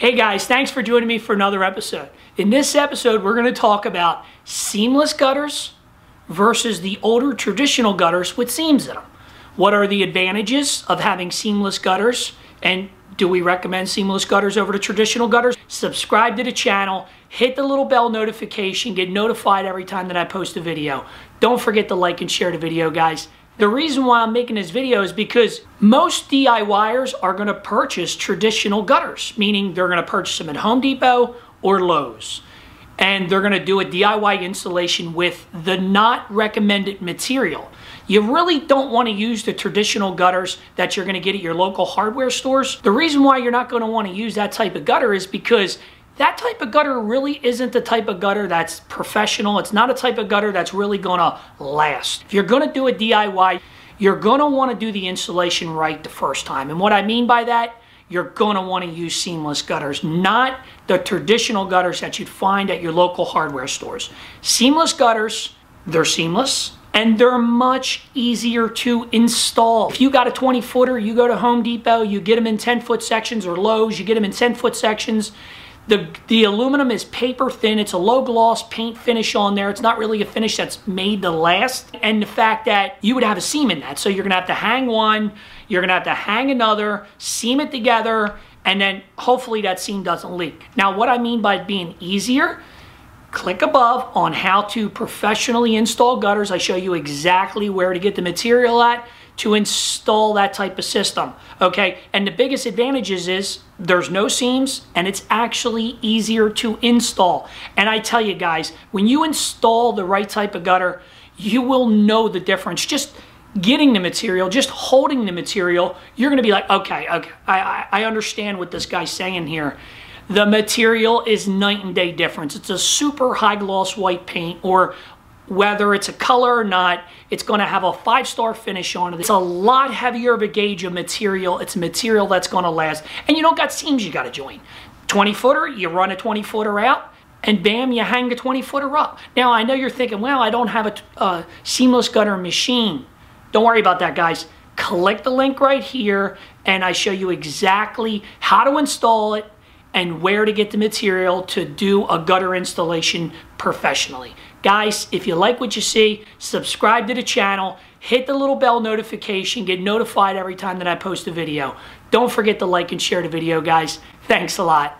Hey guys, thanks for joining me for another episode. In this episode, we're going to talk about seamless gutters versus the older traditional gutters with seams in them. What are the advantages of having seamless gutters? And do we recommend seamless gutters over the traditional gutters? Subscribe to the channel, hit the little bell notification, get notified every time that I post a video. Don't forget to like and share the video, guys. The reason why I'm making this video is because most DIYers are going to purchase traditional gutters, meaning they're going to purchase them at Home Depot or Lowe's. And they're going to do a DIY installation with the not recommended material. You really don't want to use the traditional gutters that you're going to get at your local hardware stores. The reason why you're not going to want to use that type of gutter is because that type of gutter really isn't the type of gutter that's professional. It's not a type of gutter that's really gonna last. If you're gonna do a DIY, you're gonna wanna do the installation right the first time. And what I mean by that, you're gonna wanna use seamless gutters, not the traditional gutters that you'd find at your local hardware stores. Seamless gutters, they're seamless, and they're much easier to install. If you got a 20 footer, you go to Home Depot, you get them in 10 foot sections or Lowe's, you get them in 10 foot sections, the, the aluminum is paper thin. It's a low gloss paint finish on there. It's not really a finish that's made to last. And the fact that you would have a seam in that. So you're gonna have to hang one, you're gonna have to hang another, seam it together, and then hopefully that seam doesn't leak. Now what I mean by being easier, click above on how to professionally install gutters. I show you exactly where to get the material at to install that type of system. Okay, and the biggest advantages is there's no seams and it's actually easier to install. And I tell you guys, when you install the right type of gutter, you will know the difference. Just getting the material, just holding the material, you're gonna be like, okay, okay, I, I understand what this guy's saying here. The material is night and day difference. It's a super high gloss white paint or whether it's a color or not, it's going to have a five-star finish on it. It's a lot heavier of a gauge of material. It's material that's going to last. And you don't got seams you got to join. 20 footer, you run a 20 footer out, and bam, you hang a 20 footer up. Now, I know you're thinking, well, I don't have a, a seamless gutter machine. Don't worry about that, guys. Click the link right here, and I show you exactly how to install it and where to get the material to do a gutter installation professionally. Guys, if you like what you see, subscribe to the channel, hit the little bell notification, get notified every time that I post a video. Don't forget to like and share the video, guys. Thanks a lot.